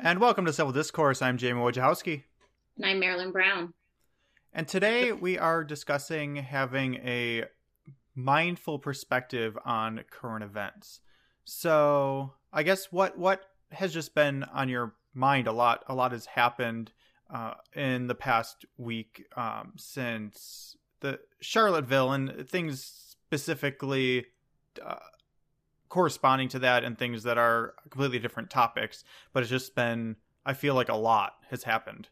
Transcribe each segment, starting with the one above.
And welcome to Civil Discourse. I'm Jamie Wojciechowski. And I'm Marilyn Brown. And today we are discussing having a mindful perspective on current events. So, I guess what what has just been on your mind a lot a lot has happened uh, in the past week um, since the Charlottesville and things specifically uh, corresponding to that and things that are completely different topics but it's just been i feel like a lot has happened.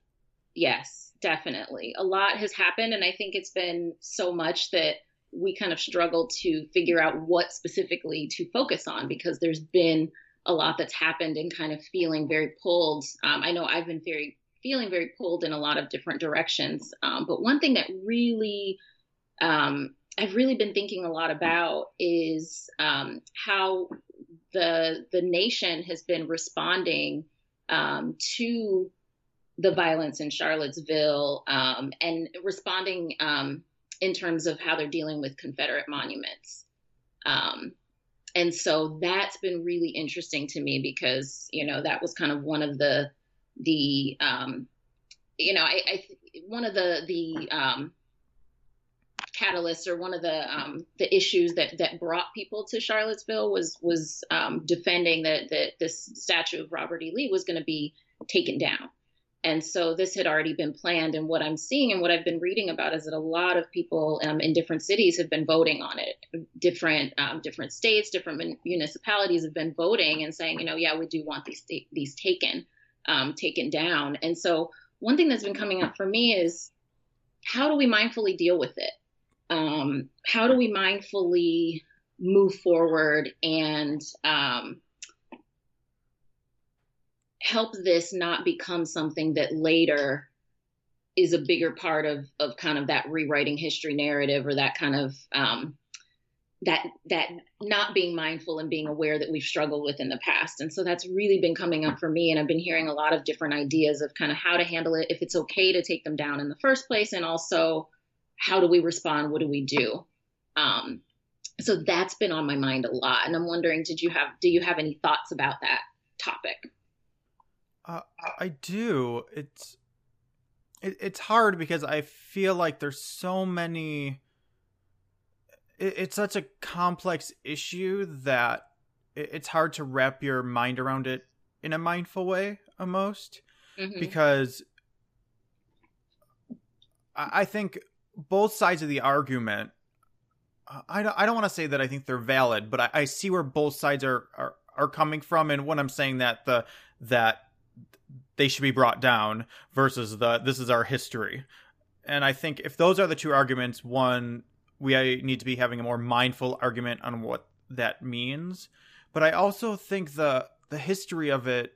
Yes definitely. A lot has happened and i think it's been so much that we kind of struggle to figure out what specifically to focus on because there's been a lot that's happened and kind of feeling very pulled. Um, i know i've been very feeling very pulled in a lot of different directions um, but one thing that really um, I've really been thinking a lot about is um, how the the nation has been responding um, to the violence in Charlottesville um, and responding um, in terms of how they're dealing with Confederate monuments. Um, and so that's been really interesting to me because you know that was kind of one of the the um, you know I, I one of the the catalyst or one of the um, the issues that that brought people to Charlottesville was was um, defending that that this statue of Robert E. Lee was going to be taken down. And so this had already been planned. And what I'm seeing and what I've been reading about is that a lot of people um, in different cities have been voting on it. Different um, different states, different municipalities have been voting and saying, you know, yeah, we do want these these taken um, taken down. And so one thing that's been coming up for me is how do we mindfully deal with it? Um, how do we mindfully move forward and um, help this not become something that later is a bigger part of of kind of that rewriting history narrative or that kind of um, that that not being mindful and being aware that we've struggled with in the past. And so that's really been coming up for me and i've been hearing a lot of different ideas of kind of how to handle it if it's okay to take them down in the first place and also how do we respond? What do we do? Um, so that's been on my mind a lot, and I'm wondering, did you have do you have any thoughts about that topic? Uh, I do. It's it, it's hard because I feel like there's so many. It, it's such a complex issue that it, it's hard to wrap your mind around it in a mindful way, almost, mm-hmm. because I, I think both sides of the argument I don't, I don't want to say that I think they're valid, but I, I see where both sides are, are are coming from, and when I'm saying that the that they should be brought down versus the this is our history, and I think if those are the two arguments, one we need to be having a more mindful argument on what that means, but I also think the the history of it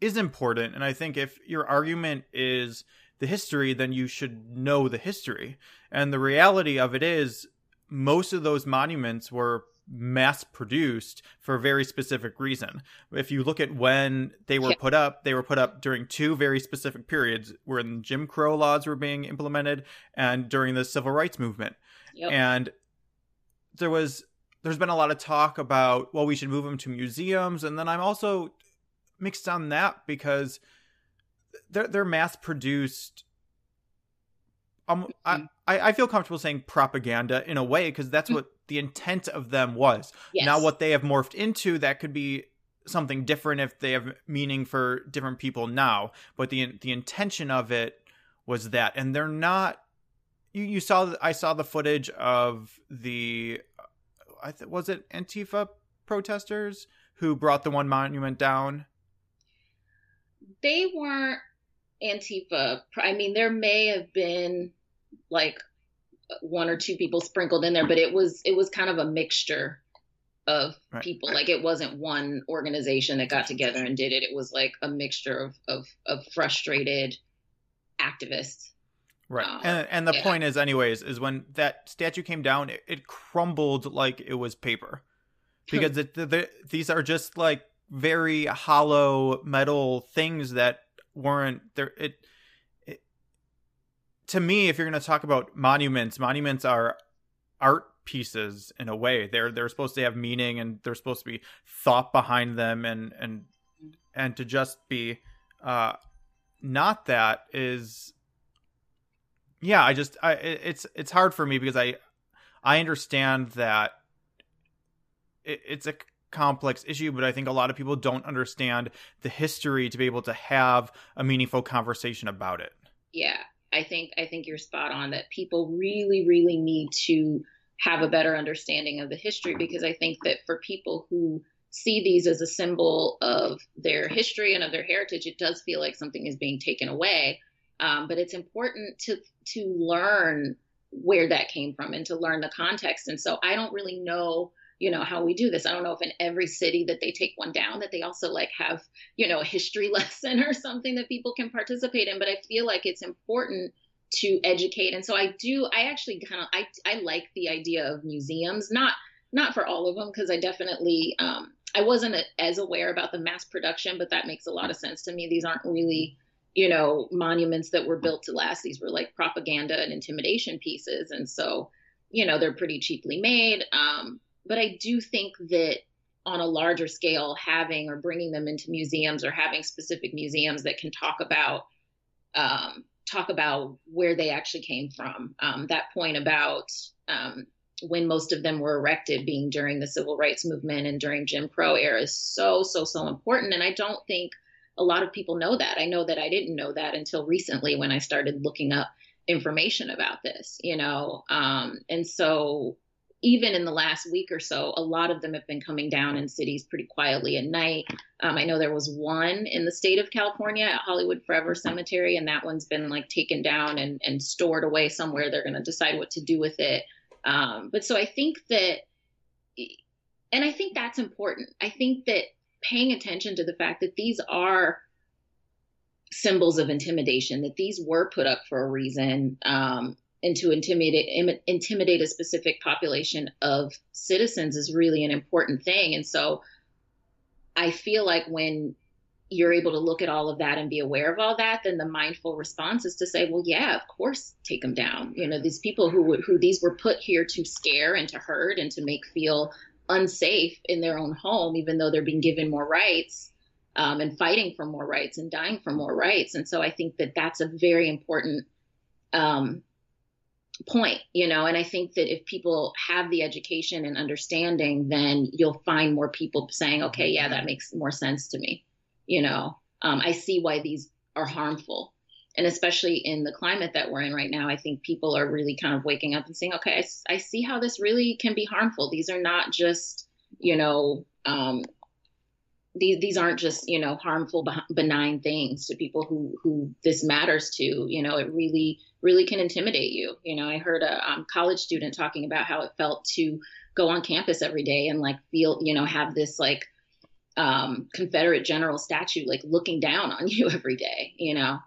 is important, and I think if your argument is the history, then you should know the history. And the reality of it is, most of those monuments were mass produced for a very specific reason. If you look at when they were put up, they were put up during two very specific periods when Jim Crow laws were being implemented and during the civil rights movement. Yep. And there was there's been a lot of talk about well we should move them to museums and then I'm also mixed on that because they're they're mass produced. Um, I, mm-hmm. I feel comfortable saying propaganda in a way because that's mm. what the intent of them was. Yes. Now, what they have morphed into, that could be something different if they have meaning for different people now. But the the intention of it was that, and they're not. You, you saw I saw the footage of the, I th- was it Antifa protesters who brought the one monument down. They weren't Antifa. I mean, there may have been like one or two people sprinkled in there, but it was it was kind of a mixture of right. people. Like it wasn't one organization that got together and did it. It was like a mixture of of, of frustrated activists. Right. Um, and and the yeah. point is anyways is when that statue came down it, it crumbled like it was paper. Because it, the, the, these are just like very hollow metal things that weren't there. It, it to me if you're going to talk about monuments monuments are art pieces in a way. They're they're supposed to have meaning and they're supposed to be thought behind them and and and to just be uh, not that is yeah i just i it's it's hard for me because i i understand that it, it's a complex issue but i think a lot of people don't understand the history to be able to have a meaningful conversation about it yeah i think i think you're spot on that people really really need to have a better understanding of the history because i think that for people who see these as a symbol of their history and of their heritage, it does feel like something is being taken away. Um, but it's important to to learn where that came from and to learn the context. And so I don't really know, you know, how we do this. I don't know if in every city that they take one down that they also like have, you know, a history lesson or something that people can participate in. But I feel like it's important to educate. And so I do. I actually kind of I I like the idea of museums, not not for all of them because I definitely um, I wasn't as aware about the mass production, but that makes a lot of sense to me. These aren't really, you know, monuments that were built to last. These were like propaganda and intimidation pieces. And so, you know, they're pretty cheaply made. Um, but I do think that on a larger scale, having or bringing them into museums or having specific museums that can talk about um, talk about where they actually came from. Um, that point about um, when most of them were erected being during the civil rights movement and during Jim Crow era is so, so, so important. And I don't think a lot of people know that. I know that I didn't know that until recently when I started looking up information about this, you know. Um, and so even in the last week or so, a lot of them have been coming down in cities pretty quietly at night. Um, I know there was one in the state of California at Hollywood Forever Cemetery, and that one's been like taken down and, and stored away somewhere. They're going to decide what to do with it. Um, but so I think that, and I think that's important. I think that paying attention to the fact that these are symbols of intimidation, that these were put up for a reason, um, and to intimidate intimidate a specific population of citizens is really an important thing. And so I feel like when you're able to look at all of that and be aware of all that, then the mindful response is to say, well, yeah, of course, take them down. You know, these people who who these were put here to scare and to hurt and to make feel unsafe in their own home, even though they're being given more rights um, and fighting for more rights and dying for more rights. And so I think that that's a very important um, point, you know, and I think that if people have the education and understanding, then you'll find more people saying, okay, yeah, that makes more sense to me you know. Um, i see why these are harmful. And especially in the climate that we're in right now i think people are really kind of waking up and saying okay i, I see how this really can be harmful. These are not just you know um, these these aren't just you know harmful benign things to people who who this matters to you know. It really really can intimidate you you know i heard a um, college student talking about how it felt to go on campus every day and like feel you know have this like um, Confederate general statue like looking down on you every day, you know,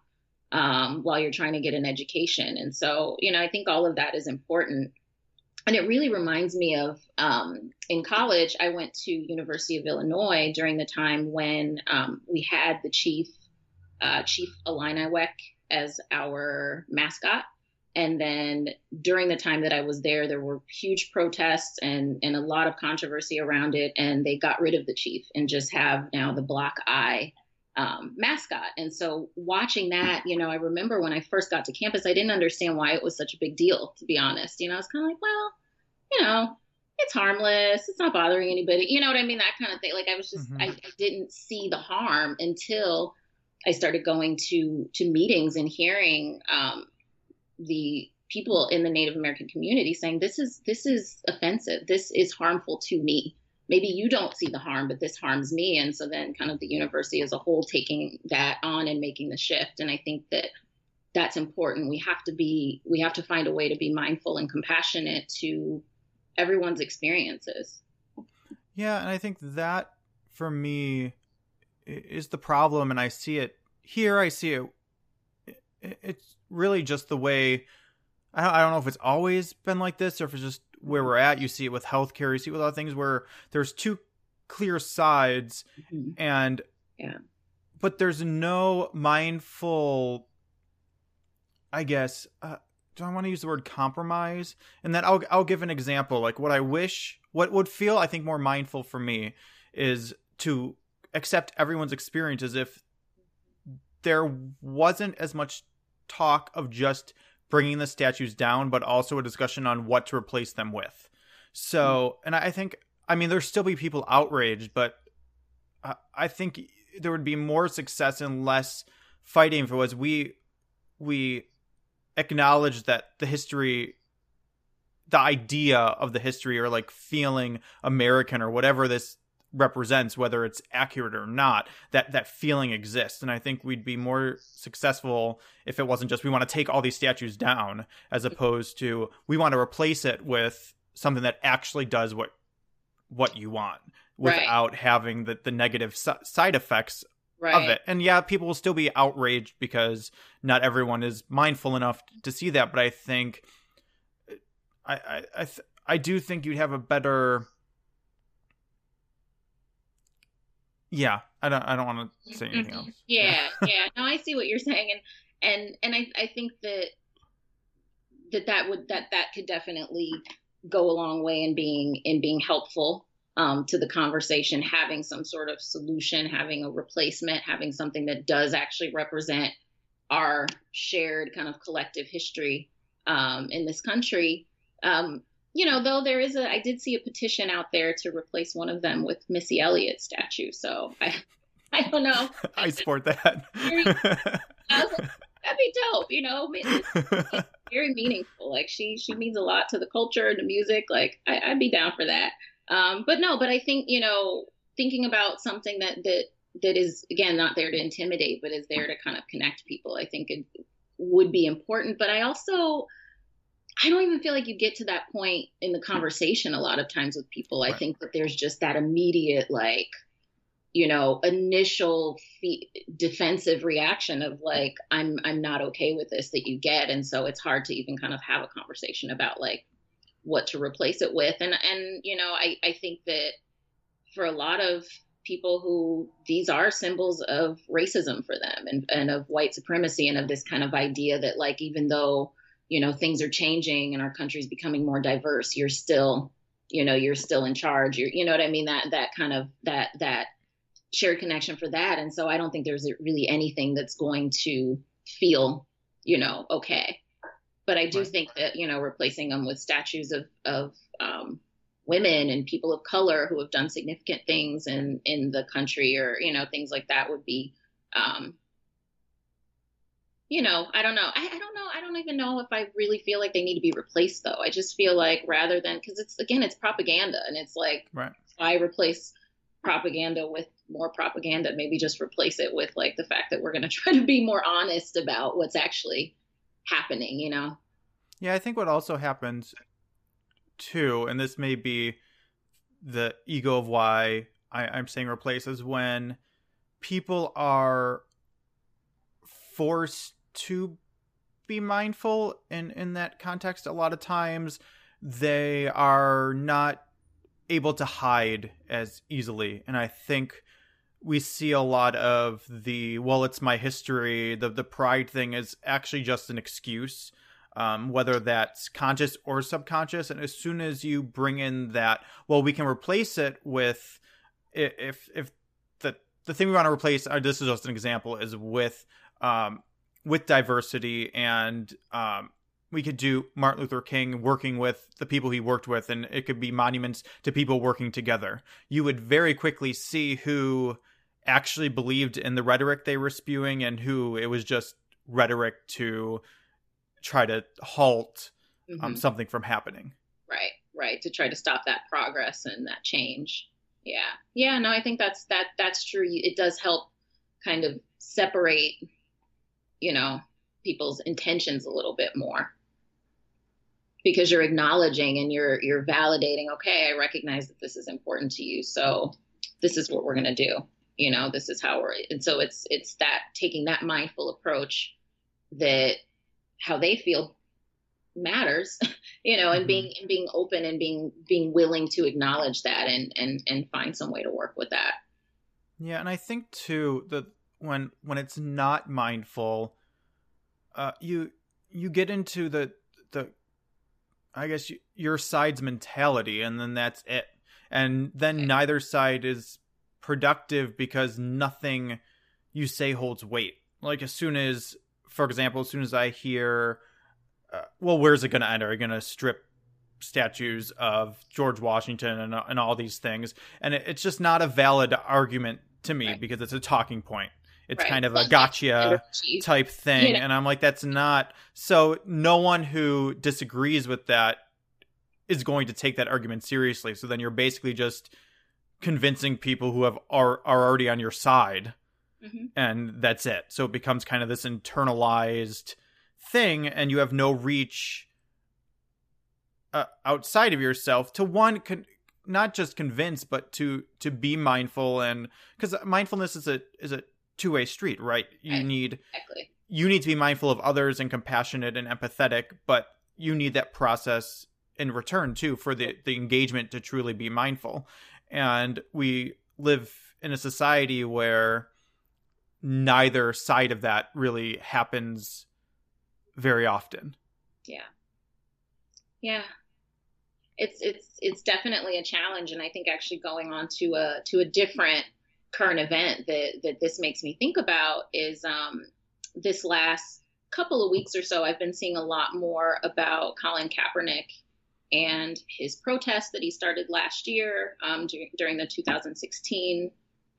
um, while you're trying to get an education. And so, you know, I think all of that is important. And it really reminds me of um, in college, I went to University of Illinois during the time when um, we had the chief, uh, Chief Illiniwek as our mascot. And then during the time that I was there, there were huge protests and, and a lot of controversy around it. And they got rid of the chief and just have now the Block I um, mascot. And so watching that, you know, I remember when I first got to campus, I didn't understand why it was such a big deal, to be honest. You know, I was kind of like, well, you know, it's harmless. It's not bothering anybody. You know what I mean? That kind of thing. Like I was just, mm-hmm. I, I didn't see the harm until I started going to to meetings and hearing um, the people in the Native American community saying this is this is offensive. This is harmful to me. Maybe you don't see the harm, but this harms me. And so then kind of the university as a whole taking that on and making the shift. And I think that that's important. We have to be we have to find a way to be mindful and compassionate to everyone's experiences. Yeah, and I think that for me is the problem and I see it here I see it it's really just the way I don't, know if it's always been like this or if it's just where we're at. You see it with healthcare, you see it with other things where there's two clear sides mm-hmm. and yeah. But there's no mindful I guess uh, do I want to use the word compromise? And then I'll I'll give an example. Like what I wish, what would feel I think more mindful for me is to accept everyone's experience as if there wasn't as much talk of just bringing the statues down, but also a discussion on what to replace them with. So, hmm. and I think, I mean, there'll still be people outraged, but I think there would be more success and less fighting if it was we we acknowledge that the history the idea of the history or like feeling American or whatever this represents, whether it's accurate or not, that that feeling exists. And I think we'd be more successful if it wasn't just we want to take all these statues down, as opposed to we want to replace it with something that actually does what what you want without right. having the the negative side effects right. of it. And yeah, people will still be outraged because not everyone is mindful enough to see that. But I think uh, I I I, th- I do think you'd have a better. Yeah, I don't. I don't want to say anything else. Yeah, yeah. No, I see what you're saying, and and and I I think that that that would that that could definitely go a long way in being in being helpful um, to the conversation. Having some sort of solution, having a replacement, having something that does actually represent our shared kind of collective history um, in this country um, you know, though there is a, I did see a petition out there to replace one of them with Missy Elliott statue. So I, I don't know. I support that. Very, that'd be dope. You know, very meaningful. Like she, she means a lot to the culture and the music. Like I, would be down for that. Um, but no, but I think you know, thinking about something that that that is again not there to intimidate, but is there to kind of connect people. I think it would be important. But I also I don't even feel like you get to that point in the conversation a lot of times with people. Right. I think that there's just that immediate, like, you know, initial fe- defensive reaction of like, I'm I'm not okay with this that you get, and so it's hard to even kind of have a conversation about like what to replace it with. And and you know, I I think that for a lot of people who these are symbols of racism for them and, and of white supremacy and of this kind of idea that like even though you know things are changing and our country's becoming more diverse you're still you know you're still in charge. You're you know what i mean? That that kind of that that shared connection for that. And so i don't think there's really anything that's going to feel you know okay. But i do right. think that you know replacing them with statues of of um, women and people of color who have done significant things in in the country or you know things like that would be um, you know, I don't know. I, I, don't know. I don't even know if I really feel like they need to be replaced, though. I just feel like rather than because it's again, it's propaganda, and it's like right. I replace propaganda with more propaganda. Maybe just replace it with like the fact that we're going to try to be more honest about what's actually happening. You know? Yeah, I think what also happens too, and this may be the ego of why I, I'm saying replace is when people are forced to be mindful in in that context. A lot of times they are not able to hide as easily. And i think we see a lot of the well it's my history the the pride thing is actually just an excuse um, whether that's conscious or subconscious. And as soon as you bring in that well we can replace it with if if the the thing we want to replace uh, this is just an example is with um, with diversity and um, we could do Martin Luther King working with the people he worked with, and it could be monuments to people working together. You would very quickly see who actually believed in the rhetoric they were spewing and who it was just rhetoric to try to halt um, mm-hmm. um, something from happening. Right, right. To try to stop that progress and that change. Yeah, yeah. No, I think that's that. That's true. It does help kind of separate you know, people's intentions a little bit more. Because you're acknowledging and you're you're validating okay i recognize that this is important to you so this is what we're going to do. You know this is how we're and so it's it's that taking that mindful approach that how they feel matters you know and mm-hmm. being and being open and being being willing to acknowledge that and and and find some way to work with that. Yeah and i think too that when when it's not mindful uh you you get into the the i guess you, your side's mentality and then that's it and then neither side is productive because nothing you say holds weight. Like as soon as, for example, as soon as I hear, uh, well, where's it going to end? Are you going to strip statues of George Washington and, and all these things? And it, it's just not a valid argument to me right. because it's a talking point. It's right. kind of a gotcha type thing. And I'm like, that's not. So no one who disagrees with that is going to take that argument seriously. So then you're basically just convincing people who have are, are already on your side. Mm-hmm. And that's it. So it becomes kind of this internalized thing, and you have no reach uh, outside of yourself to one con- not just convince but to to be mindful and because mindfulness is a is a two-way street right? You right. need exactly. you need to be mindful of others and compassionate and empathetic but you need that process in return too for the the engagement to truly be mindful. And we live in a society where neither side of that really happens very often. Yeah. Yeah. It's it's it's definitely a challenge and i think actually going on to a to a different current event that that this makes me think about is um this last couple of weeks or so i've been seeing a lot more about colin kaepernick and his protest that he started last year um, during, during the 2016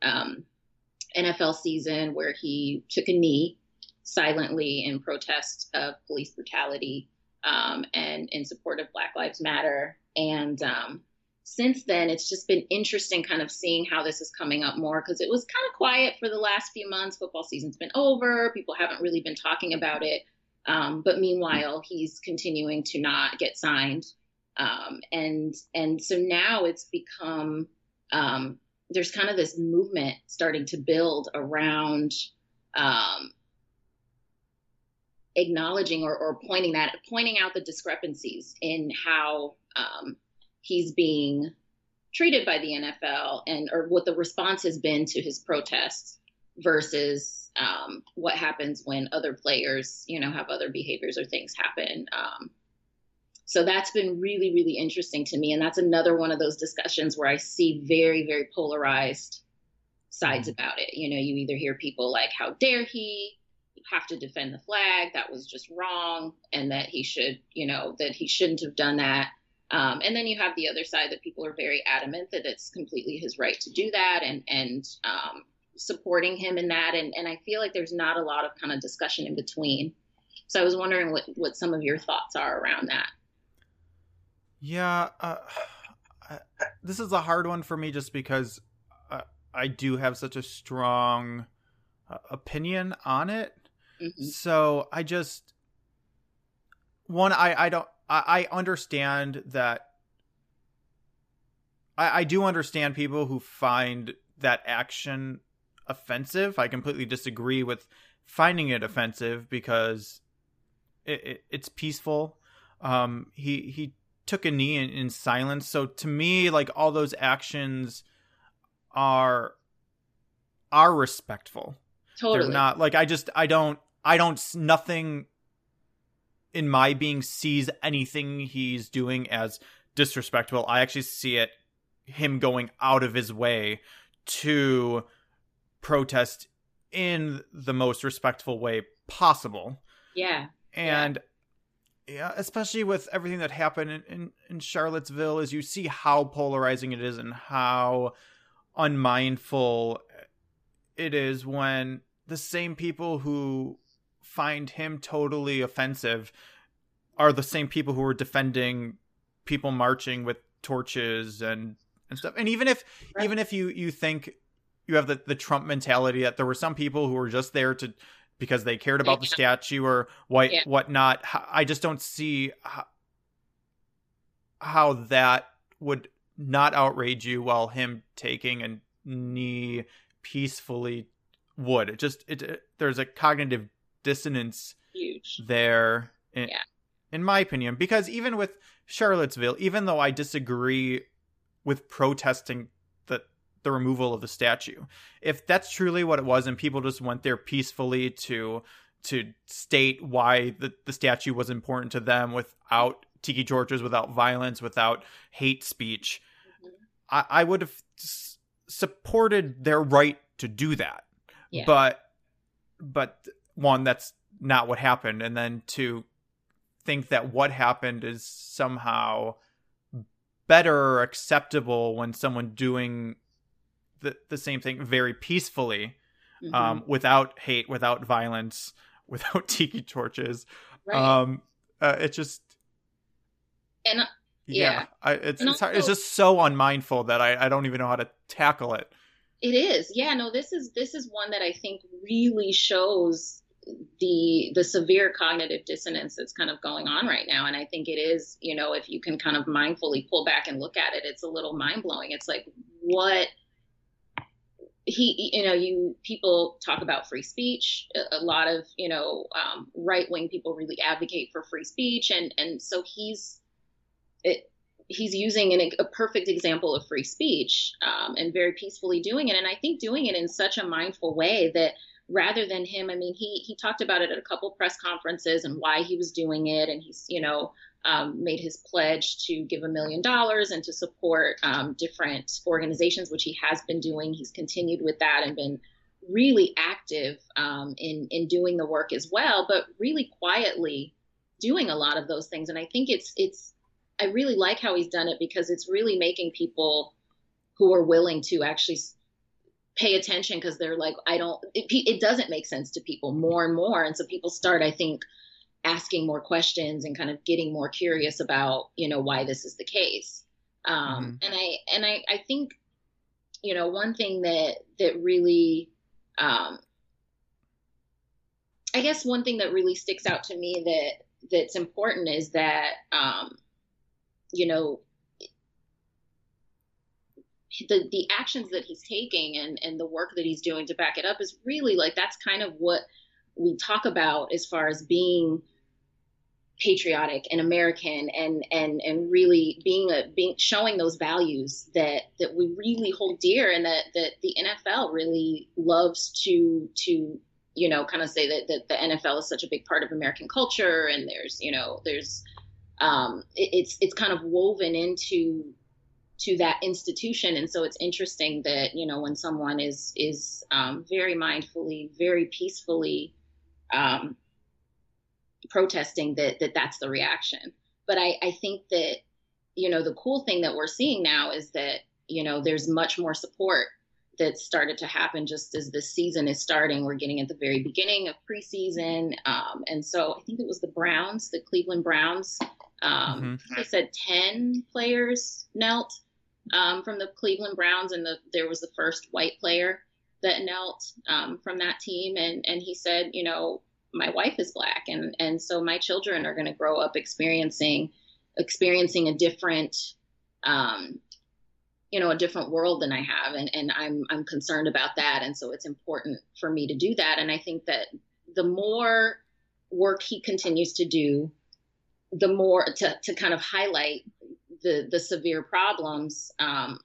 um, NFL season, where he took a knee silently in protest of police brutality um, and in support of Black Lives Matter. And um, since then, it's just been interesting kind of seeing how this is coming up more because it was kind of quiet for the last few months. Football season's been over, people haven't really been talking about it. Um, but meanwhile, he's continuing to not get signed. Um, and and so now it's become um, there's kind of this movement starting to build around um, acknowledging or, or pointing that pointing out the discrepancies in how um, he's being treated by the NFL and or what the response has been to his protests versus um, what happens when other players, you know, have other behaviors or things happen. Um, so that's been really, really interesting to me, and that's another one of those discussions where I see very, very polarized sides mm-hmm. about it. You know, you either hear people like, "How dare he?" have to defend the flag. That was just wrong, and that he should, you know, that he shouldn't have done that. Um, and then you have the other side that people are very adamant that it's completely his right to do that, and and um, supporting him in that. And and I feel like there's not a lot of kind of discussion in between. So I was wondering what what some of your thoughts are around that. Yeah, uh, this is a hard one for me just because uh, I do have such a strong uh, opinion on it. Mm-hmm. So I just one I I don't I, I understand that I, I do understand people who find that action offensive. I completely disagree with finding it offensive because it, it, it's peaceful. Um, he he took a knee in, in silence. So to me, like all those actions are are respectful. Totally. They're not like I just I don't I don't nothing in my being sees anything he's doing as disrespectful. I actually see it him going out of his way to protest in the most respectful way possible. Yeah. And yeah, yeah especially with everything that happened in, in, in Charlottesville, as you see how polarizing it is and how unmindful it is when the same people who find him totally offensive are the same people who are defending people marching with torches and and stuff. And even if right. even if you you think you have the the Trump mentality that there were some people who were just there to because they cared about yeah. the statue or what yeah. whatnot, I just don't see how, how that would not outrage you while him taking a knee peacefully would. It just it, it there's a cognitive dissonance huge there in, yeah. in my opinion because even with Charlottesville even though I disagree with protesting the the removal of the statue if that's truly what it was and people just went there peacefully to to state why the, the statue was important to them without tiki torches without violence without hate speech mm-hmm. I, I would have supported their right to do that. Yeah. But but one that's not what happened and then to think that what happened is somehow better or acceptable when someone doing the the same thing very peacefully Mhm. um without hate without violence without tiki torches right. um uh, it just and uh, yeah, Yeah. I, it's And it's, hard, it's just so unmindful that I, I don't even know how to tackle it It is. Yeah, no, this is this is one that I think really shows the the severe cognitive dissonance that's kind of going on right now and I think it is, you know, if you can kind of mindfully pull back and look at it, it's a little mind-blowing. It's like what he you know, you people talk about free speech. A, lot of, you know, um, right-wing people really advocate for free speech and and so he's it he's using an, a perfect example of free speech um, and very peacefully doing it. And I think doing it in such a mindful way that rather than him, I mean, he he talked about it at a couple press conferences and why he was doing it, and he's you know um, made his pledge to give a million dollars and to support um, different organizations, which he has been doing. He's continued with that and been really active um, in in doing the work as well, but really quietly doing a lot of those things. And I think it's it's I really like how he's done it because it's really making people who are willing to actually pay attention because they're like, I don't, it, it doesn't make sense to people more and more. And so people start, I think, asking more questions and kind of getting more curious about, you know, why this is the case. Um, And I, and I, I think, you know, one thing that, that really, um, I guess one thing that really sticks out to me that, that's important is that, um, you know, the the actions that he's taking and and the work that he's doing to back it up is really like that's kind of what we talk about as far as being patriotic and American and and and really being a being showing those values that that we really hold dear and that that the NFL really loves to to you know kind of say that that the NFL is such a big part of American culture and there's you know there's um it, it's it's kind of woven into to that institution. And so it's interesting that you know when someone is is um, very mindfully very peacefully um, protesting that that that's the reaction. But I, I think that you know the cool thing that we're seeing now is that you know there's much more support that started to happen just as the season is starting. We're getting at the very beginning of preseason. Um, and so i think it was the browns the cleveland browns um, they said 10 players knelt um, from the Cleveland Browns, and the, there was the first white player that knelt um, from that team, and and he said, you know, my wife is black, and and so my children are going to grow up experiencing experiencing a different. Um, you know, a different world than I have, and and I'm I'm concerned about that, and so it's important for me to do that. And I think that the more work he continues to do, the more to to kind of highlight the the severe problems, um,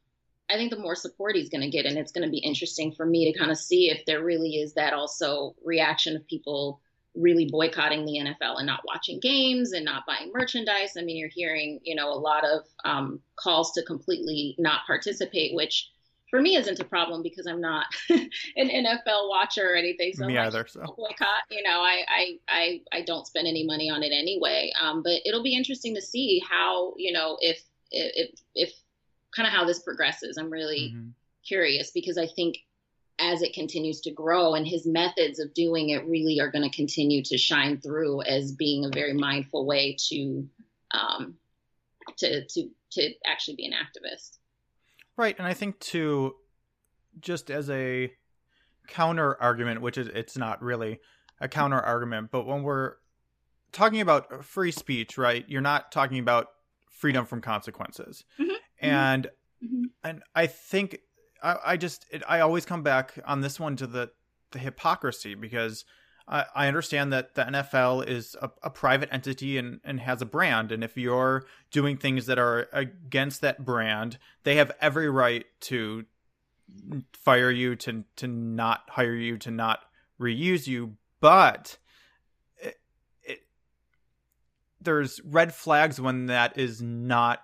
I think the more support he's going to get, and it's going to be interesting for me to kind of see if there really is that also reaction of people really boycotting the NFL and not watching games and not buying merchandise. I mean, you're hearing you know a lot of um, calls to completely not participate, which for me isn't a problem because I'm not an NFL watcher or anything. So me either so boycott. You know, I, I, I, I don't spend any money on it anyway. Um, but it'll be interesting to see how, you know, if, if, if kind of how this progresses. I'm really Mhm. curious because I think as it continues to grow and his methods of doing it really are going to continue to shine through as being a very mindful way to, um, to, to, to actually be an activist. Right, and I think too, just as a counter argument, which is it's not really a counter argument, but when we're talking about free speech, right, you're not talking about freedom from consequences, Mhm, and Mhm. and I think I, I just it, I always come back on this one to the the hypocrisy because I, understand that the NFL is a, a private entity and, and has a brand, and if you're doing things that are against that brand, they have every right to fire you, to to not hire you, to not reuse you. But it, it, there's red flags when that is not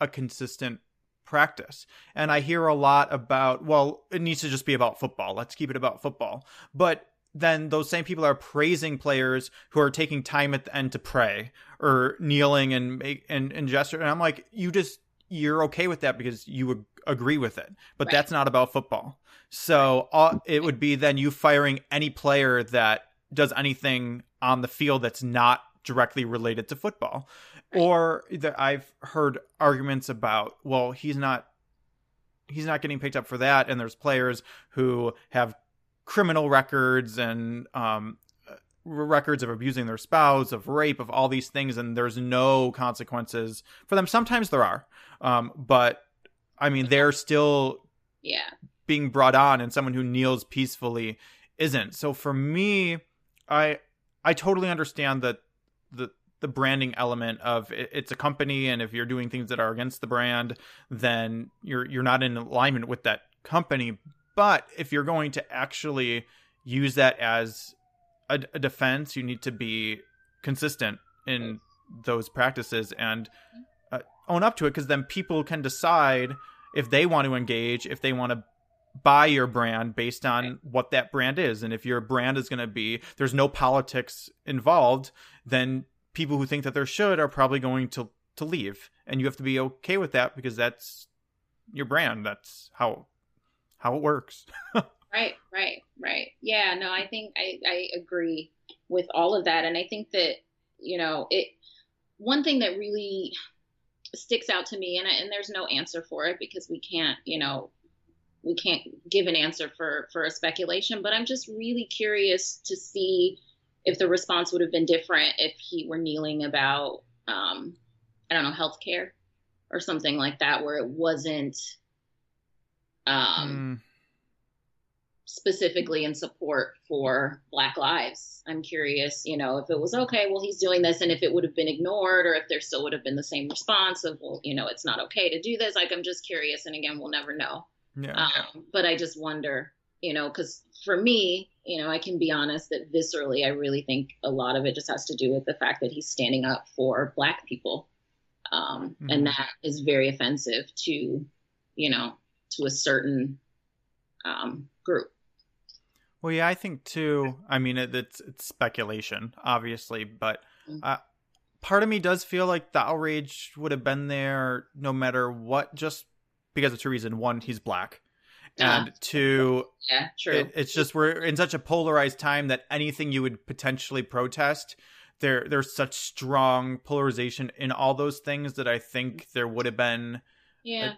a consistent practice. And I hear a lot about, well, it needs to just be about football. Let's keep it about football. But then those same people are praising players who are taking time at the end to pray or kneeling and make and, and gesture. And I'm like, you just you're okay with that because you would agree with it. But right. that's not about football. So uh, it would be then you firing any player that does anything on the field that's not directly related to football. Or that I've heard arguments about, well, he's not he's not getting picked up for that and there's players who have criminal records and um, records of abusing their spouse, of rape, of all these things, and there's no consequences for them. Sometimes there are, um, but I mean, they're still yeah being brought on, and someone who kneels peacefully isn't. So for me, I I totally understand that the the branding element of it, it's a company, and if you're doing things that are against the brand, then you're you're not in alignment with that company. But if you're going to actually use that as a, a defense, you need to be consistent in those practices and uh, own up to it because then people can decide if they want to engage, if they want to buy your brand based on right. what that brand is. And if your brand is going to be, there's no politics involved, then people who think that there should are probably going to, to leave. And you have to be okay with that because that's your brand. That's how, how it works. Right, right, right. Yeah, no, I think I, I agree with all of that. And I think that, you know, it, one thing that really sticks out to me, and, and there's no answer for it because we can't, you know, we can't give an answer for, for a speculation, but I'm just really curious to see if the response would have been different if he were kneeling about, um, I don't know, healthcare or something like that, where it wasn't, um, mm specifically in support for Black lives. I'm curious, you know, if it was okay, well, he's doing this, and if it would have been ignored, or if there still would have been the same response of, well, you know, it's not okay to do this. Like, I'm just curious, and again, we'll never know. Yeah. Um, but I just wonder, you know, because for me, you know, I can be honest that viscerally, I really think a lot of it just has to do with the fact that he's standing up for Black people, um, mm-hmm. and that is very offensive to, you know, to a certain um, group. Well, yeah, I think too. I mean, it, it's it's speculation, obviously, but mm. uh, part of me does feel like the outrage would have been there no matter what, just because of two reasons: one, he's black, and two, yeah, true. It, it's just we're in such a polarized time that anything you would potentially protest, there there's such strong polarization in all those things that I think there would have been, yeah.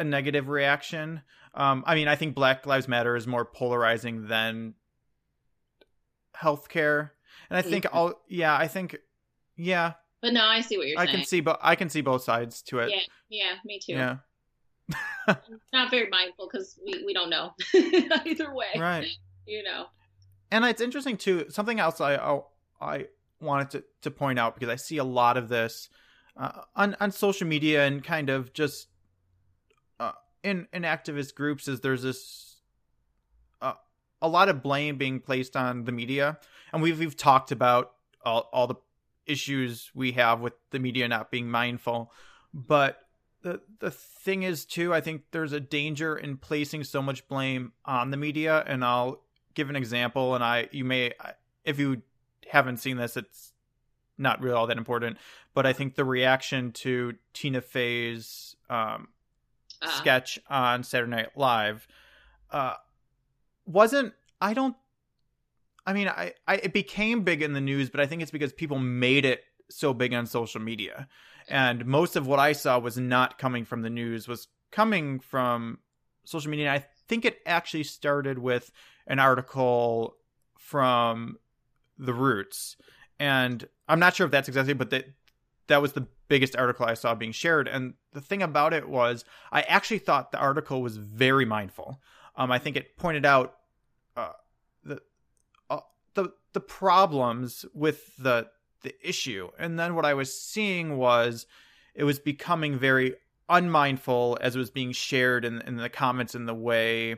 A, negative reaction. Um, I mean, I think Black Lives Matter is more polarizing than healthcare, and I think all yeah, I think yeah. But no, I see what you're I saying. I can see, but I can see both sides to it. Yeah, yeah, me too. Yeah. not very mindful because we, we don't know either way. Right. You know. And it's interesting too. Something else I I, I wanted to, to point out because I see a lot of this uh, on on social media and kind of just in in activist groups is there's this uh, a lot of blame being placed on the media, and we've we've talked about all all the issues we have with the media not being mindful, but the the thing is too, I think there's a danger in placing so much blame on the media, and I'll give an example, and I you may if you haven't seen this, it's not really all that important, but I think the reaction to Tina Fey's um, uh. sketch on Saturday Night Live uh, wasn't. I don't. I mean, I, I it became big in the news, but I think it's because people made it so big on social media, and most of what I saw was not coming from the news, was coming from social media. I think it actually started with an article from the Roots, and I'm not sure if that's exactly, but that that was the biggest article I saw being shared. And the thing about it was, I actually thought the article was very mindful. Um, I think it pointed out uh, the uh, the the problems with the the issue, and then what I was seeing was it was becoming very unmindful as it was being shared in, in the comments in the way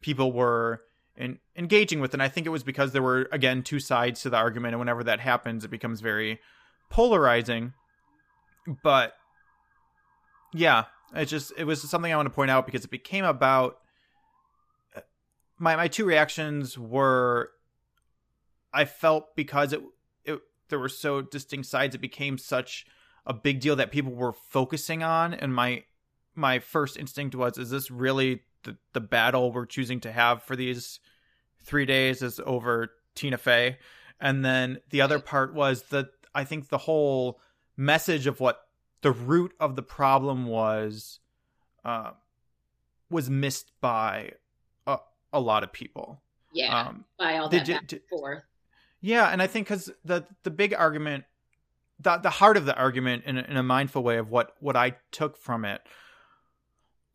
people were in, engaging with. And I think it was because there were again two sides to the argument, and whenever that happens, it becomes very polarizing but yeah, It's just it was something I want to point out because it became about uh, my my two reactions were I felt because it it there were so distinct sides it became such a big deal that people were focusing on and my my first instinct was is this really the, the battle we're choosing to have for these three days is over Tina Fey? And then the other part was that I think the whole message of what the root of the problem was uh, was missed by a, a lot of people. Yeah, um, by all that back and forth. Yeah, and I think because the the big argument, the the heart of the argument, in a, in a mindful way of what what I took from it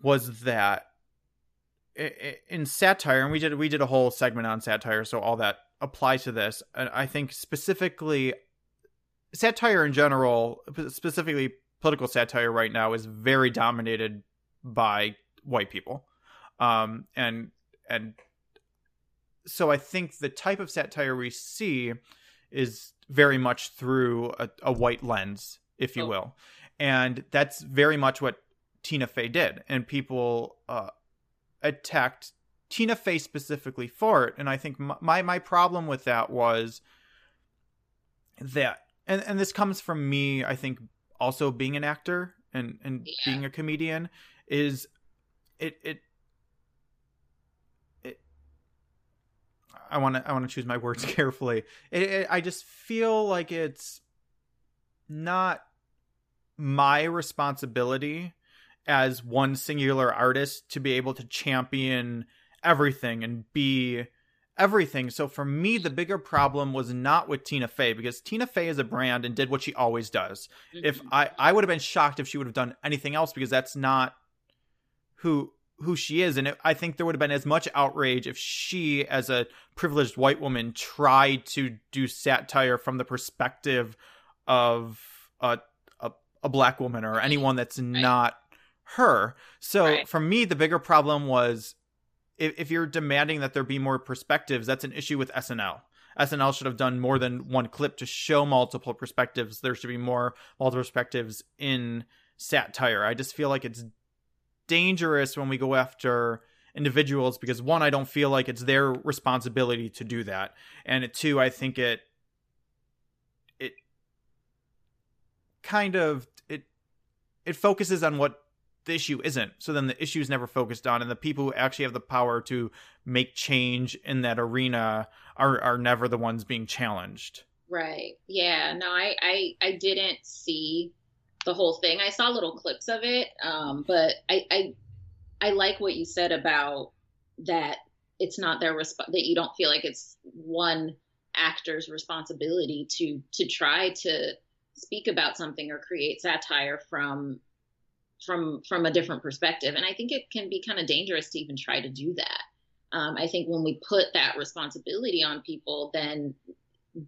was that in satire, and we did we did a whole segment on satire, so all that applies to this. And I think specifically satire in general, specifically political satire right now, is very dominated by white people, um, and and so I think the type of satire we see is very much through a, a white lens, if you oh. will, and that's very much what Tina Fey did, and people uh, attacked Tina Fey specifically for it, and I think my my problem with that was that and and this comes from me i think also being an actor and and yeah. being a comedian is it it it i want to i want to choose my words carefully it, it, i just feel like it's not my responsibility as one singular artist to be able to champion everything and be everything. So for me, the bigger problem was not with Tina Fey because Tina Fey is a brand and did what she always does. Mm-hmm. If I, I would have been shocked if she would have done anything else because that's not who who she is and it, i think there would have been as much outrage if she as a privileged white woman tried to do satire from the perspective of a a, a black woman or anyone that's right. not her so right. for me the bigger problem was if, if you're demanding that there be more perspectives, that's an issue with SNL. SNL should have done more than one clip to show multiple perspectives. There should be more multiple perspectives in satire. I just feel like it's dangerous when we go after individuals because one, I don't feel like it's their responsibility to do that, and two, I think it it kind of it it focuses on what the issue isn't. So then the issue is never focused on, and the people who actually have the power to make change in that arena are are never the ones being challenged. Right. Yeah. No, I I, I didn't see the whole thing. I saw little clips of it, um, but I, I I like what you said about that. It's not their resp- that you don't feel like it's one actor's responsibility to to try to speak about something or create satire from from from a different perspective. And i think it can be kind of dangerous to even try to do that. Um, i think when we put that responsibility on people then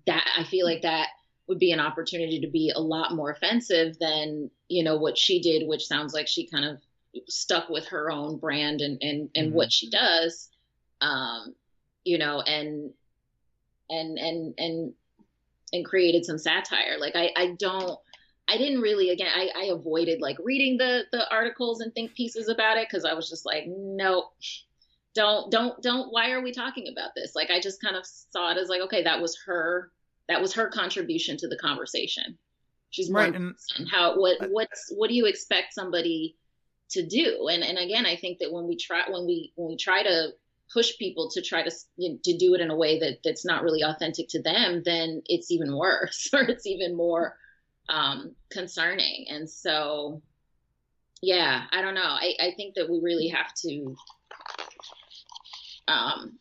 that i feel like that would be an opportunity to be a lot more offensive than you know what she did which sounds like she kind of stuck with her own brand and and, and mm-hmm. what she does. Um you know and and and and and created some satire. Like i i don't I didn't really again I, I avoided like reading the the articles and think pieces about it because I was just like no don't don't don't why are we talking about this? Like I just kind of saw it as like okay that was her that was her contribution to the conversation. She's right and how what what's what do you expect somebody to do? And and again I think that when we try when we when we try to push people to try to you know, to do it in a way that that's not really authentic to them then it's even worse or it's even more um, concerning. And so, yeah, I don't know. I, I think that we really have to um,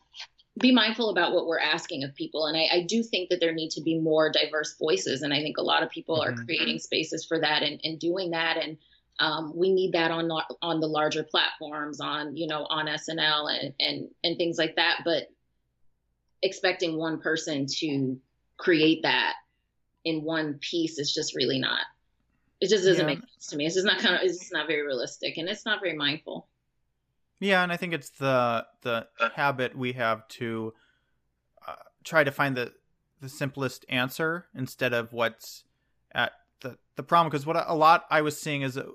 be mindful about what we're asking of people. And I, I, do think that there need to be more diverse voices. And I think a lot of people mm-hmm. are creating spaces for that and, and doing that. And um, we need that on on the larger platforms, on you know, on SNL and and and things like that. But expecting one person to create that in one piece is just really not. It just doesn't yeah. make sense to me. It's just not kind of. It's just not very realistic, and it's not very mindful. Yeah, and I think it's the the habit we have to uh, try to find the the simplest answer instead of what's at the the problem. Because what a lot I was seeing is a,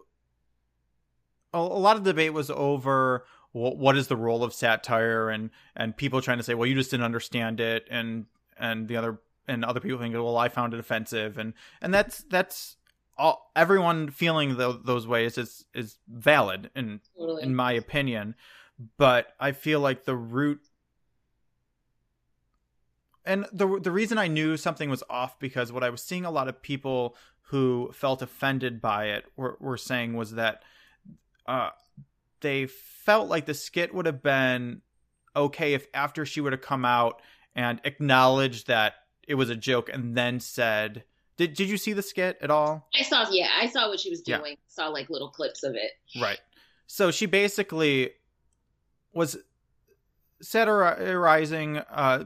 a lot of debate was over what, what is the role of satire and and people trying to say well you just didn't understand it and and the other and other people think well I found it offensive and and that's that's all everyone feeling the, those ways is is valid in totally. in my opinion but I feel like the root and the the reason I knew something was off because what I was seeing a lot of people who felt offended by it were, were saying was that uh, they felt like the skit would have been okay if after she would have come out and acknowledged that it was a joke and then said did did you see the skit at all i saw yeah i saw what she was doing yeah. saw like little clips of it right so she basically was satirizing uh,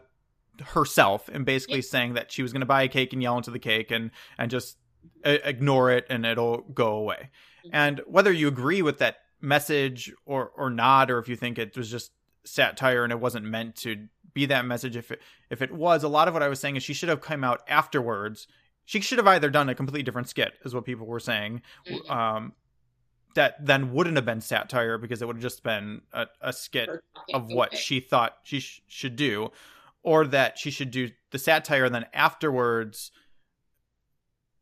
herself and basically saying that she was going to buy a cake and yell into the cake and and just uh, ignore it and it'll go away. Mm-hmm. And whether you agree with that message or or not, or if you think it was just satire and it wasn't meant to be that message, if it if it was, a lot of what I was saying is she should have come out afterwards. She should have either done a completely different skit, is what people were saying. Mm-hmm. Um, that then wouldn't have been satire because it would have just been a, a skit of what she thought she sh- should do or that she should do the satire and then afterwards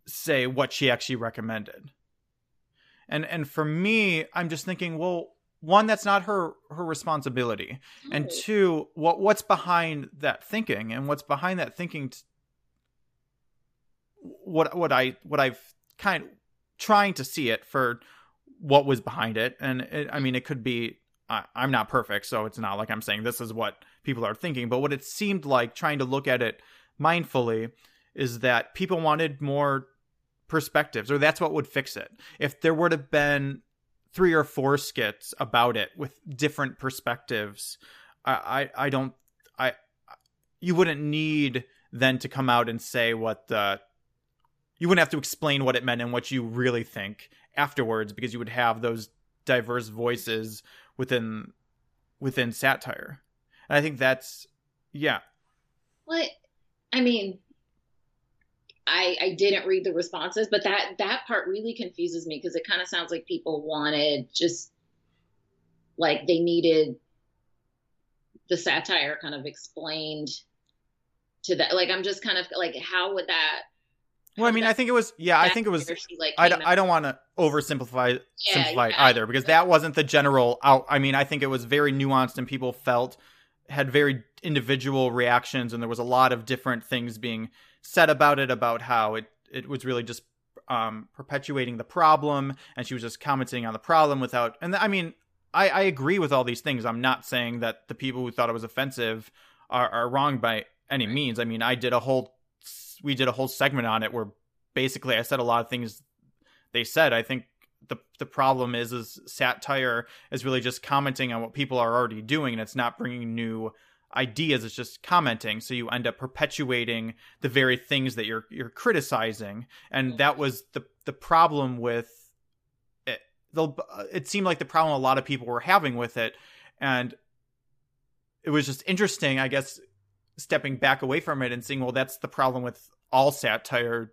say what she actually recommended. And and for me, I'm just thinking, well, one, that's not her her responsibility, and two, what what's behind that thinking, and what's behind that thinking. T- what what I what I've kind of trying to see it for what was behind it, and it, I mean, it could be I, I'm not perfect, so it's not like I'm saying this is what people are thinking. But what it seemed like, trying to look at it mindfully, is that people wanted more perspectives, or that's what would fix it. If there would have been three or four skits about it with different perspectives, I, I, I don't, I, you wouldn't need then to come out and say what the, you wouldn't have to explain what it meant and what you really think afterwards because you would have those diverse voices within within satire. And I think that's yeah. What I mean, I I didn't read the responses, but that that part really confuses me because it kind of sounds like people wanted just like they needed the satire kind of explained to that. Like I'm just kind of like, how would that well, I mean, I think it was. Yeah, I think it was. She, like, I, I don't want to oversimplify yeah, simplify yeah, either because that wasn't the general out. I mean, I think it was very nuanced and people felt had very individual reactions and there was a lot of different things being said about it about how it it was really just um, perpetuating the problem and she was just commenting on the problem without. And I mean, I, I agree with all these things. I'm not saying that the people who thought it was offensive are, are wrong by any means. I mean, I did a whole we did a whole segment on it where basically I said a lot of things they said. I think the the problem is is satire is really just commenting on what people are already doing and it's not bringing new ideas it's just commenting so you end up perpetuating the very things that you're you're criticizing and that was the the problem with it the uh, it seemed like the problem a lot of people were having with it and it was just interesting i guess stepping back away from it and seeing, well, that's the problem with all satire,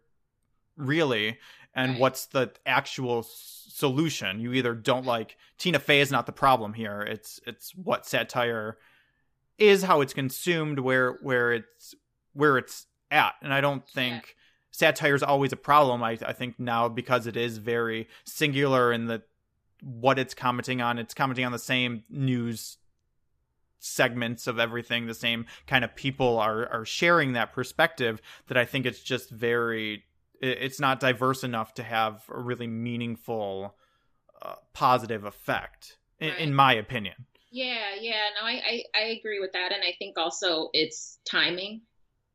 really. And right. what's the actual solution? You either don't like Tina Fey is not the problem here. It's it's what satire is, how it's consumed, where where it's where it's at. And I don't think yeah. satire is always a problem. I I think now because it is very singular in the what it's commenting on, it's commenting on the same news segments of everything the same kind of people are are sharing that perspective that i think it's just very it's not diverse enough to have a really meaningful uh, positive effect in, right. in, my opinion yeah yeah no I, I i agree with that and i think also it's timing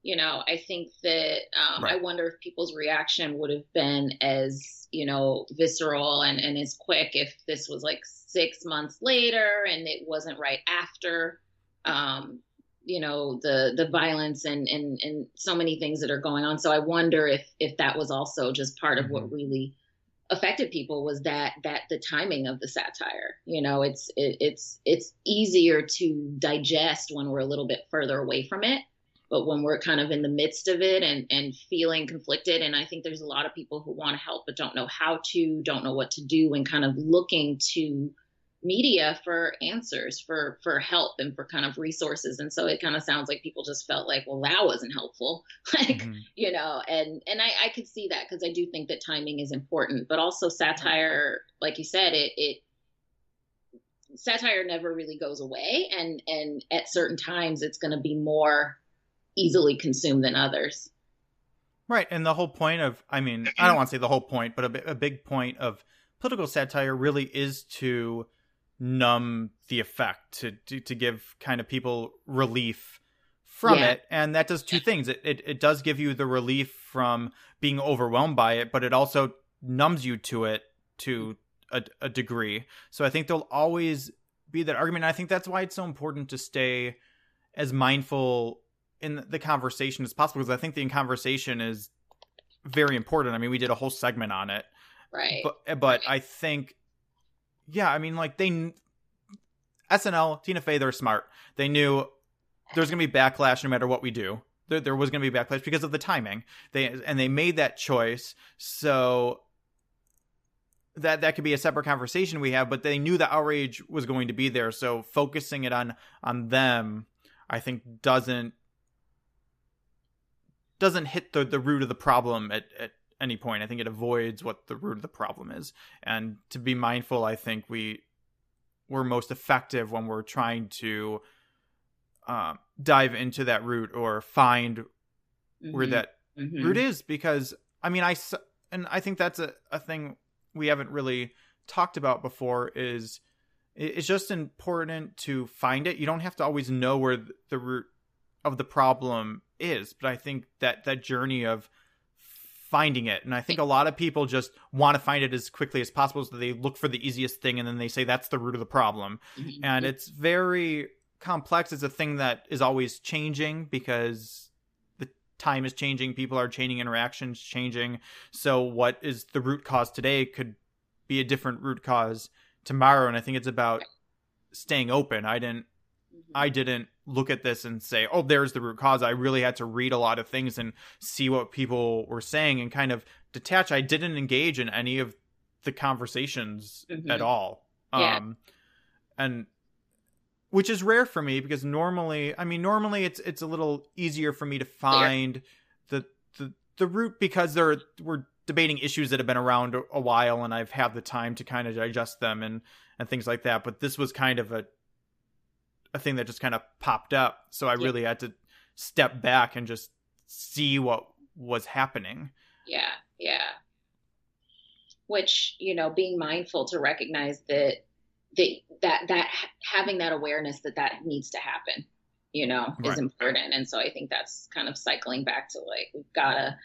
you know i think that um, right. i wonder if people's reaction would have been as you know visceral and, and as quick if this was like six months later and it wasn't right after um, you know the the violence and, and and so many things that are going on so i wonder if if that was also just part of mm-hmm. what really affected people was that that the timing of the satire you know it's it, it's it's easier to digest when we're a little bit further away from it but when we're kind of in the midst of it and and feeling conflicted and i think there's a lot of people who want to help but don't know how to don't know what to do and kind of looking to media for answers for for help and for kind of resources. And so it kind of sounds like people just felt like well that wasn't helpful. Like mm-hmm. you know and and i i could see that because i do think that timing is important. But also satire like you said it it satire never really goes away. And and at certain times it's going to be more easily consumed than others. Right. And the whole point of i mean i don't want to say the whole point but a, a big point of political satire really is to numb the effect to to, to give kind of people relief from yeah. it. And that does two things. It, it it does give you the relief from being overwhelmed by it but it also numbs you to it to a, a degree. So i think there'll always be that argument. I think that's why it's so important to stay as mindful in the conversation as possible because i think the conversation is very important. I mean we did a whole segment on it. Right. But but i think yeah, I mean, like they SNL, Tina Fey, they're smart. They knew there's to be backlash no matter what we do. There, there was to be backlash because of the timing. They and they made that choice. So that that could be a separate conversation we have. But they knew the outrage was going to be there. So focusing it on on them, I think, doesn't doesn't hit the the root of the problem at, at any point. I think it avoids what the root of the problem is. And to be mindful, I think we we're most effective when we're trying to um, dive into that root or find mm-hmm. where that mm-hmm. root is. Because I mean, I and I think that's a, a thing we haven't really talked about before is it's just important to find it. You don't have to always know where the root of the problem is, but I think that that journey of finding it. And I think a lot of people just want to find it as quickly as possible so they look for the easiest thing and then they say that's the root of the problem. Mm-hmm. And it's very complex. It's a thing that is always changing because the time is changing, people are changing, interactions changing. So what is the root cause today could be a different root cause tomorrow. And I think it's about staying open. I didn't. I didn't look at this and say, oh, there's the root cause. I really had to read a lot of things and see what people were saying and kind of detach. I didn't engage in any of the conversations mm-hmm. at all. Yeah. Um, and which is rare for me because normally, I mean, normally it's it's a little easier for me to find the the the root because there we're debating issues that have been around a while and I've had the time to kind of digest them and and things like that. But this was kind of a a thing that just kind of popped up. So I yeah. really had to step back and just see what was happening. Yeah, yeah. Which, you know, being mindful to recognize that that that that having that awareness that that needs to happen, you know, right. is important. And so I think that's kind of cycling back to like we've got to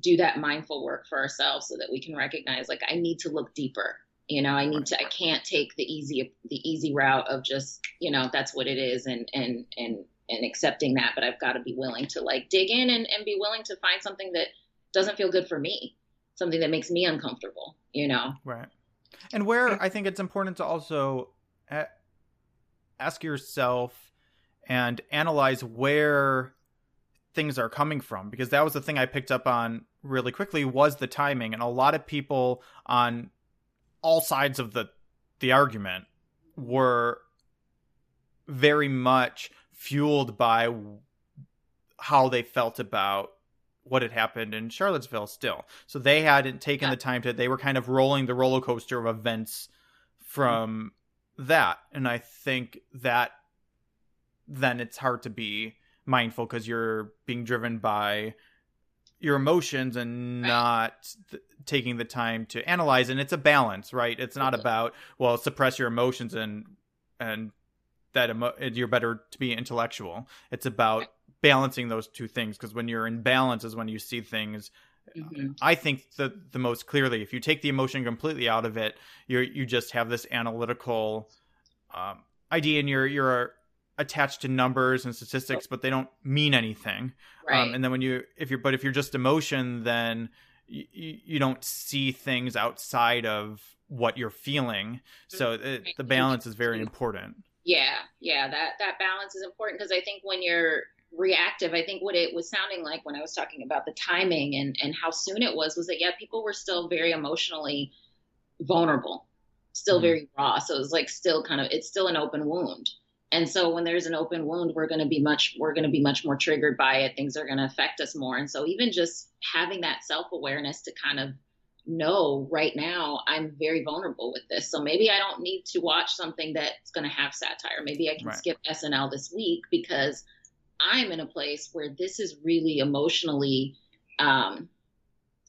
do that mindful work for ourselves so that we can recognize like I need to look deeper you know i need to i can't take the easy the easy route of just you know that's what it is and and and and accepting that but i've got to be willing to like dig in and, and be willing to find something that doesn't feel good for me something that makes me uncomfortable you know? Right. And where i think it's important to also ask yourself and analyze where things are coming from because that was the thing i picked up on really quickly was the timing and a lot of people on all sides of the the argument were very much fueled by how they felt about what had happened in Charlottesville still. So they hadn't taken yeah. the time to they were kind of rolling the roller coaster of events from mm-hmm. that. And I think that then it's hard to be mindful because you're being driven by your emotions and not th- taking the time to analyze and it's a balance right? It's not about well suppress your emotions and and that emo- you're better to be intellectual. It's about balancing those two things because when you're in balance is when you see things mm-hmm. i think the the most clearly. If you take the emotion completely out of it you you just have this analytical um, idea and you're you're attached to numbers and statistics but they don't mean anything um, right. Um, and then when you if you're but if you're just emotion then you, you don't see things outside of what you're feeling so it, the balance is very important yeah yeah that that balance is important because i think when you're reactive. I think what it was sounding like when I was talking about the timing and, and how soon it was, was that, yeah, people were still very emotionally vulnerable, still mm-hmm. very raw. So it was like still kind of, it's still an open wound. And so when there's an open wound, we're going to be much, we're going to be much more triggered by it. Things are going to affect us more. And so even just having that self awareness to kind of know right now I'm very vulnerable with this. So maybe I don't need to watch something that's going to have satire. Maybe I can right. skip SNL this week because I'm in a place where this is really emotionally um,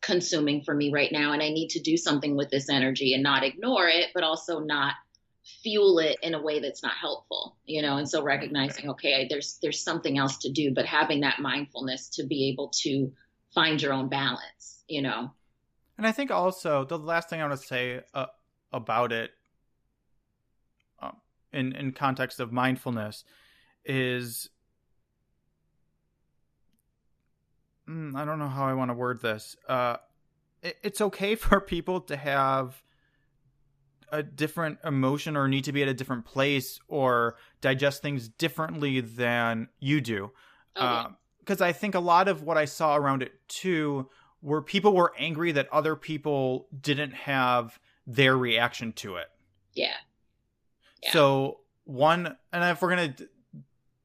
consuming for me right now. And I need to do something with this energy and not ignore it, but also not fuel it in a way that's not helpful you know and so recognizing okay there's there's something else to do but having that mindfulness to be able to find your own balance you know and I think also the last thing I want to say uh, about it, um, in in context of mindfulness, is mm, I don't know how I want to word this. Uh, it, it's okay for people to have a different emotion or need to be at a different place or digest things differently than you do. Because okay. uh, I think a lot of what I saw around it too where people were angry that other people didn't have their reaction to it. Yeah. yeah. So one, and if we're gonna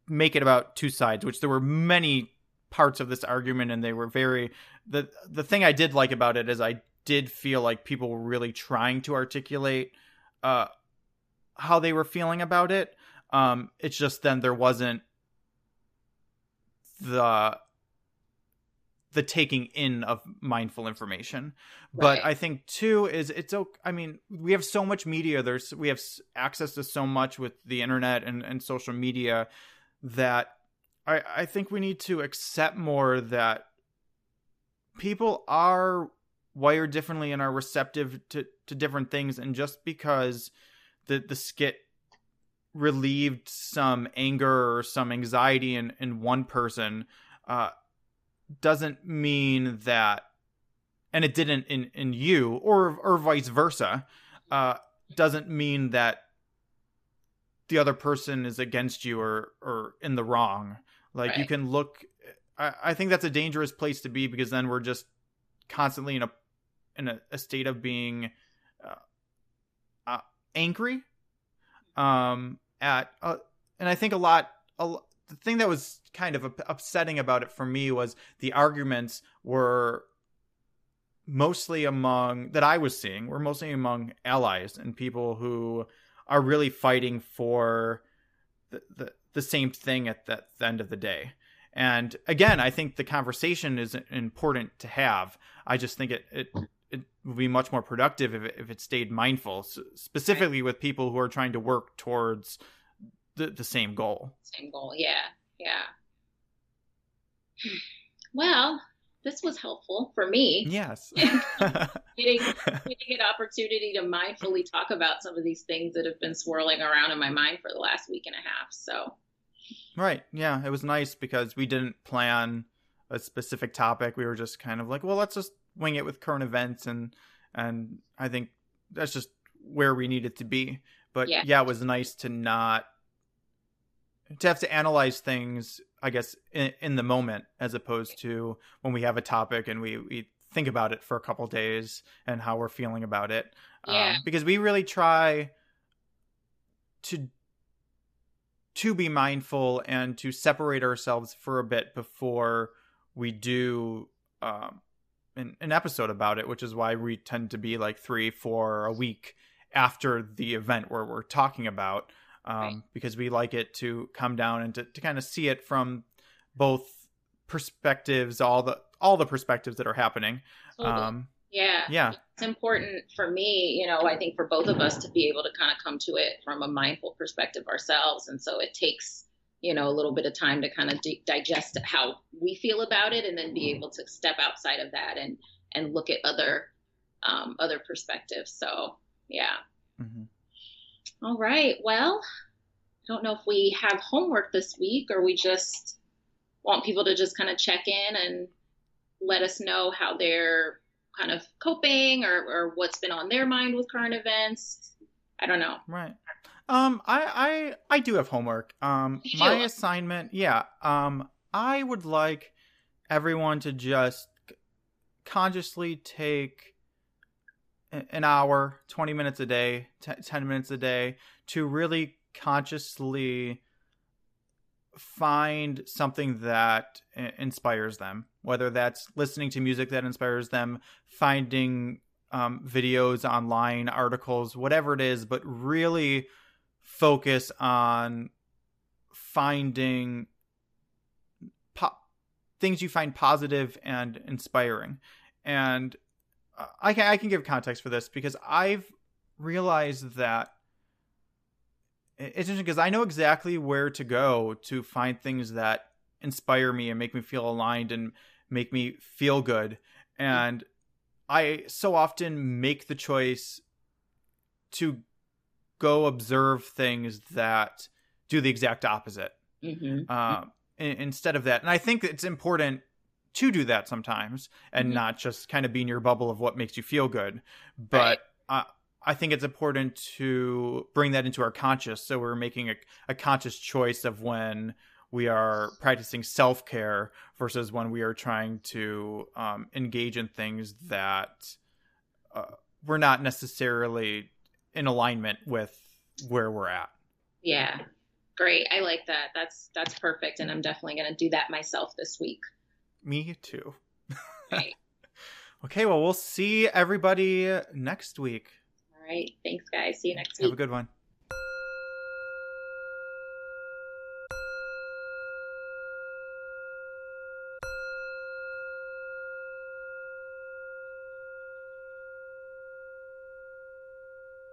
make it about two sides, which there were many parts of this argument, and they were very the the thing I did like about it is I did feel like people were really trying to articulate uh how they were feeling about it. Um, it's just then there wasn't the the taking in of mindful information but right. i think too is it's okay i mean we have so much media there's we have access to so much with the internet and, and social media that i i think we need to accept more that people are wired differently and are receptive to to different things and just because the the skit relieved some anger or some anxiety in in one person uh doesn't mean that and it didn't in in you or or vice versa uh doesn't mean that the other person is against you or or in the wrong like right. you can look I, I think that's a dangerous place to be because then we're just constantly in a in a, a state of being uh, uh, angry um at uh, and i think a lot a, the thing that was kind of upsetting about it for me was the arguments were mostly among that I was seeing were mostly among allies and people who are really fighting for the the, the same thing at the, the end of the day. And again, I think the conversation is important to have. I just think it it, it would be much more productive if it, if it stayed mindful, specifically with people who are trying to work towards the, the same goal. Same goal, yeah, yeah. Well, this was helpful for me. Yes. getting, getting an opportunity to mindfully talk about some of these things that have been swirling around in my mind for the last week and a half. So, right. Yeah. It was nice because we didn't plan a specific topic. We were just kind of like, well, let's just wing it with current events. And, and I think that's just where we need it to be. But yeah, yeah it was nice to not to have to analyze things i guess in, in, the moment as opposed to when we have a topic and we, we think about it for a couple days and how we're feeling about it yeah. Um, because we really try to to be mindful and to separate ourselves for a bit before we do um, an, an episode about it which is why we tend to be like three four a week after the event where we're talking about um, right. because we like it to come down and to, to kind of see it from both perspectives, all the all the perspectives that are happening. Totally. Um, yeah, yeah, it's important for me. You know, I think for both of us to be able to kind of come to it from a mindful perspective ourselves, and so it takes you know a little bit of time to kind of di- digest how we feel about it, and then be able to step outside of that and and look at other um, other perspectives. So yeah. Mm-hmm. All right. Well, I don't know if we have homework this week or we just want people to just kind of check in and let us know how they're kind of coping or, or what's been on their mind with current events. I don't know. Right. Um, I I I do have homework. Um, my assignment, yeah. Um, I would like everyone to just consciously take an hour, 20 minutes a day, 10 minutes a day to really consciously find something that inspires them, whether that's listening to music that inspires them, finding um, videos online, articles, whatever it is, but really focus on finding po- things you find positive and inspiring. And I can I can give context for this because I've realized that it's interesting because I know exactly where to go to find things that inspire me and make me feel aligned and make me feel good. And I so often make the choice to go observe things that do the exact opposite mm-hmm. uh, instead of that. And I think it's important to do that sometimes and mm-hmm. not just kind of be in your bubble of what makes you feel good. But right. I think it's important to bring that into our conscious. So we're making a, a conscious choice of when we are practicing self care versus when we are trying to um, engage in things that uh, we're not necessarily in alignment with where we're at. Yeah, great. I like that. That's that's perfect, and I'm definitely going to do that myself this week. Me too. Right. okay, well, we'll see everybody next week. All right. Thanks, guys. See you next week. Have a good one.